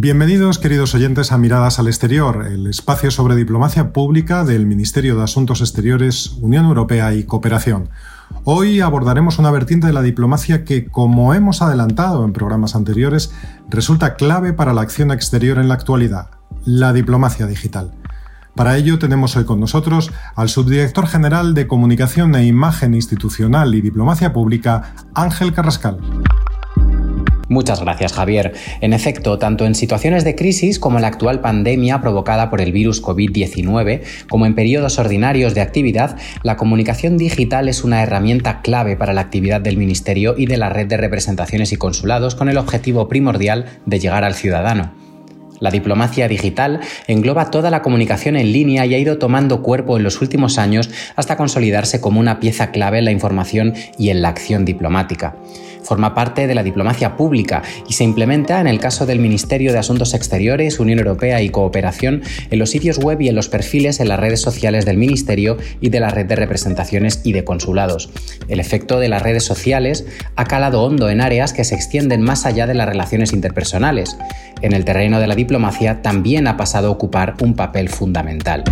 Bienvenidos, queridos oyentes, a Miradas al Exterior, el espacio sobre diplomacia pública del Ministerio de Asuntos Exteriores, Unión Europea y Cooperación. Hoy abordaremos una vertiente de la diplomacia que, como hemos adelantado en programas anteriores, resulta clave para la acción exterior en la actualidad, la diplomacia digital. Para ello tenemos hoy con nosotros al subdirector general de Comunicación e Imagen Institucional y Diplomacia Pública, Ángel Carrascal. Muchas gracias, Javier. En efecto, tanto en situaciones de crisis como la actual pandemia provocada por el virus COVID-19, como en periodos ordinarios de actividad, la comunicación digital es una herramienta clave para la actividad del Ministerio y de la red de representaciones y consulados con el objetivo primordial de llegar al ciudadano. La diplomacia digital engloba toda la comunicación en línea y ha ido tomando cuerpo en los últimos años hasta consolidarse como una pieza clave en la información y en la acción diplomática forma parte de la diplomacia pública y se implementa en el caso del Ministerio de Asuntos Exteriores, Unión Europea y Cooperación en los sitios web y en los perfiles en las redes sociales del Ministerio y de la red de representaciones y de consulados. El efecto de las redes sociales ha calado hondo en áreas que se extienden más allá de las relaciones interpersonales. En el terreno de la diplomacia también ha pasado a ocupar un papel fundamental.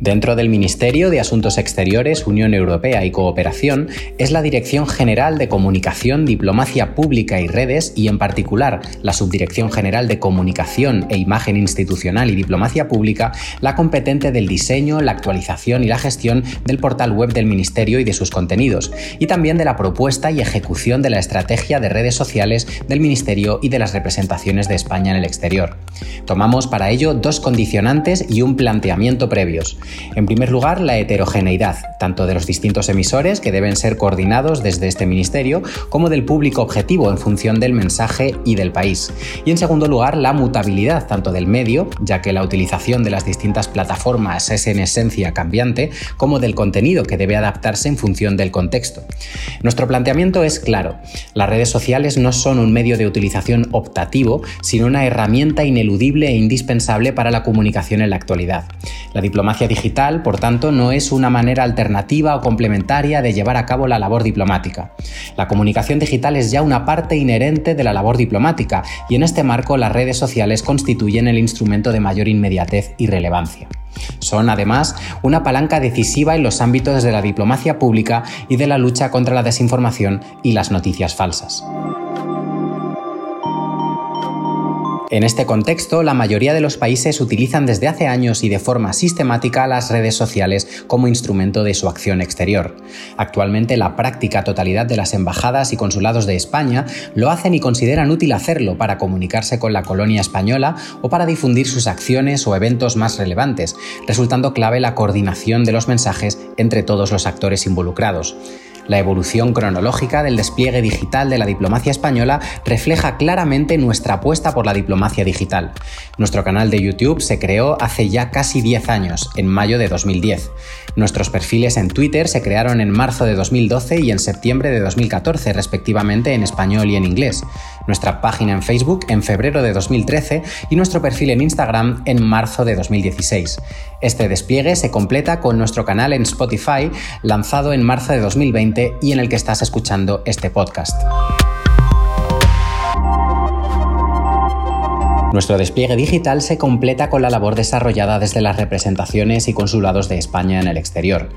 Dentro del Ministerio de Asuntos Exteriores, Unión Europea y Cooperación es la Dirección General de Comunicación, Diplomacia Pública y Redes y en particular la Subdirección General de Comunicación e Imagen Institucional y Diplomacia Pública la competente del diseño, la actualización y la gestión del portal web del Ministerio y de sus contenidos, y también de la propuesta y ejecución de la estrategia de redes sociales del Ministerio y de las representaciones de España en el exterior. Tomamos para ello dos condicionantes y un planteamiento previos. En primer lugar, la heterogeneidad, tanto de los distintos emisores, que deben ser coordinados desde este ministerio, como del público objetivo en función del mensaje y del país. Y en segundo lugar, la mutabilidad, tanto del medio, ya que la utilización de las distintas plataformas es en esencia cambiante, como del contenido, que debe adaptarse en función del contexto. Nuestro planteamiento es claro, las redes sociales no son un medio de utilización optativo, sino una herramienta ineludible e indispensable para la comunicación en la actualidad. La diplomacia por tanto, no es una manera alternativa o complementaria de llevar a cabo la labor diplomática. La comunicación digital es ya una parte inherente de la labor diplomática y en este marco las redes sociales constituyen el instrumento de mayor inmediatez y relevancia. Son, además, una palanca decisiva en los ámbitos de la diplomacia pública y de la lucha contra la desinformación y las noticias falsas. En este contexto, la mayoría de los países utilizan desde hace años y de forma sistemática las redes sociales como instrumento de su acción exterior. Actualmente la práctica totalidad de las embajadas y consulados de España lo hacen y consideran útil hacerlo para comunicarse con la colonia española o para difundir sus acciones o eventos más relevantes, resultando clave la coordinación de los mensajes entre todos los actores involucrados. La evolución cronológica del despliegue digital de la diplomacia española refleja claramente nuestra apuesta por la diplomacia digital. Nuestro canal de YouTube se creó hace ya casi 10 años, en mayo de 2010. Nuestros perfiles en Twitter se crearon en marzo de 2012 y en septiembre de 2014, respectivamente en español y en inglés. Nuestra página en Facebook en febrero de 2013 y nuestro perfil en Instagram en marzo de 2016. Este despliegue se completa con nuestro canal en Spotify, lanzado en marzo de 2020 y en el que estás escuchando este podcast. Nuestro despliegue digital se completa con la labor desarrollada desde las representaciones y consulados de España en el exterior.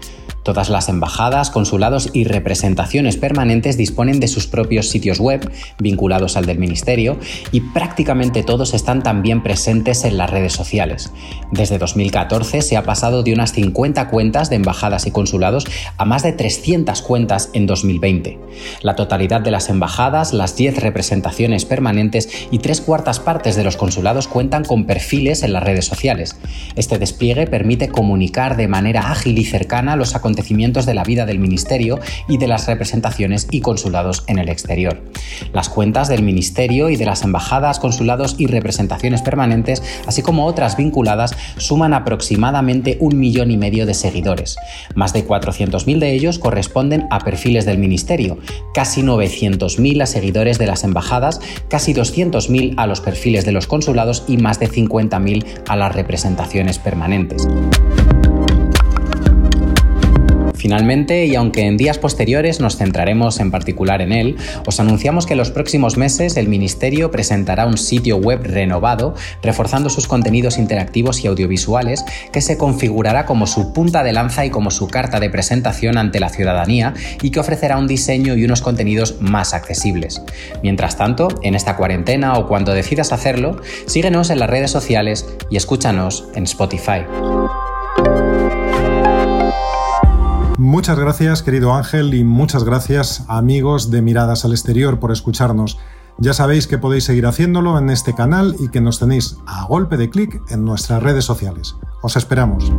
Todas las embajadas, consulados y representaciones permanentes disponen de sus propios sitios web vinculados al del Ministerio y prácticamente todos están también presentes en las redes sociales. Desde 2014 se ha pasado de unas 50 cuentas de embajadas y consulados a más de 300 cuentas en 2020. La totalidad de las embajadas, las 10 representaciones permanentes y tres cuartas partes de los consulados cuentan con perfiles en las redes sociales. Este despliegue permite comunicar de manera ágil y cercana los acontecimientos acontecimientos de la vida del Ministerio y de las representaciones y consulados en el exterior. Las cuentas del Ministerio y de las embajadas, consulados y representaciones permanentes, así como otras vinculadas, suman aproximadamente un millón y medio de seguidores. Más de 400.000 de ellos corresponden a perfiles del Ministerio, casi 900.000 a seguidores de las embajadas, casi 200.000 a los perfiles de los consulados y más de 50.000 a las representaciones permanentes. Finalmente, y aunque en días posteriores nos centraremos en particular en él, os anunciamos que en los próximos meses el Ministerio presentará un sitio web renovado, reforzando sus contenidos interactivos y audiovisuales, que se configurará como su punta de lanza y como su carta de presentación ante la ciudadanía y que ofrecerá un diseño y unos contenidos más accesibles. Mientras tanto, en esta cuarentena o cuando decidas hacerlo, síguenos en las redes sociales y escúchanos en Spotify. Muchas gracias, querido Ángel, y muchas gracias, amigos de Miradas al Exterior, por escucharnos. Ya sabéis que podéis seguir haciéndolo en este canal y que nos tenéis a golpe de clic en nuestras redes sociales. Os esperamos.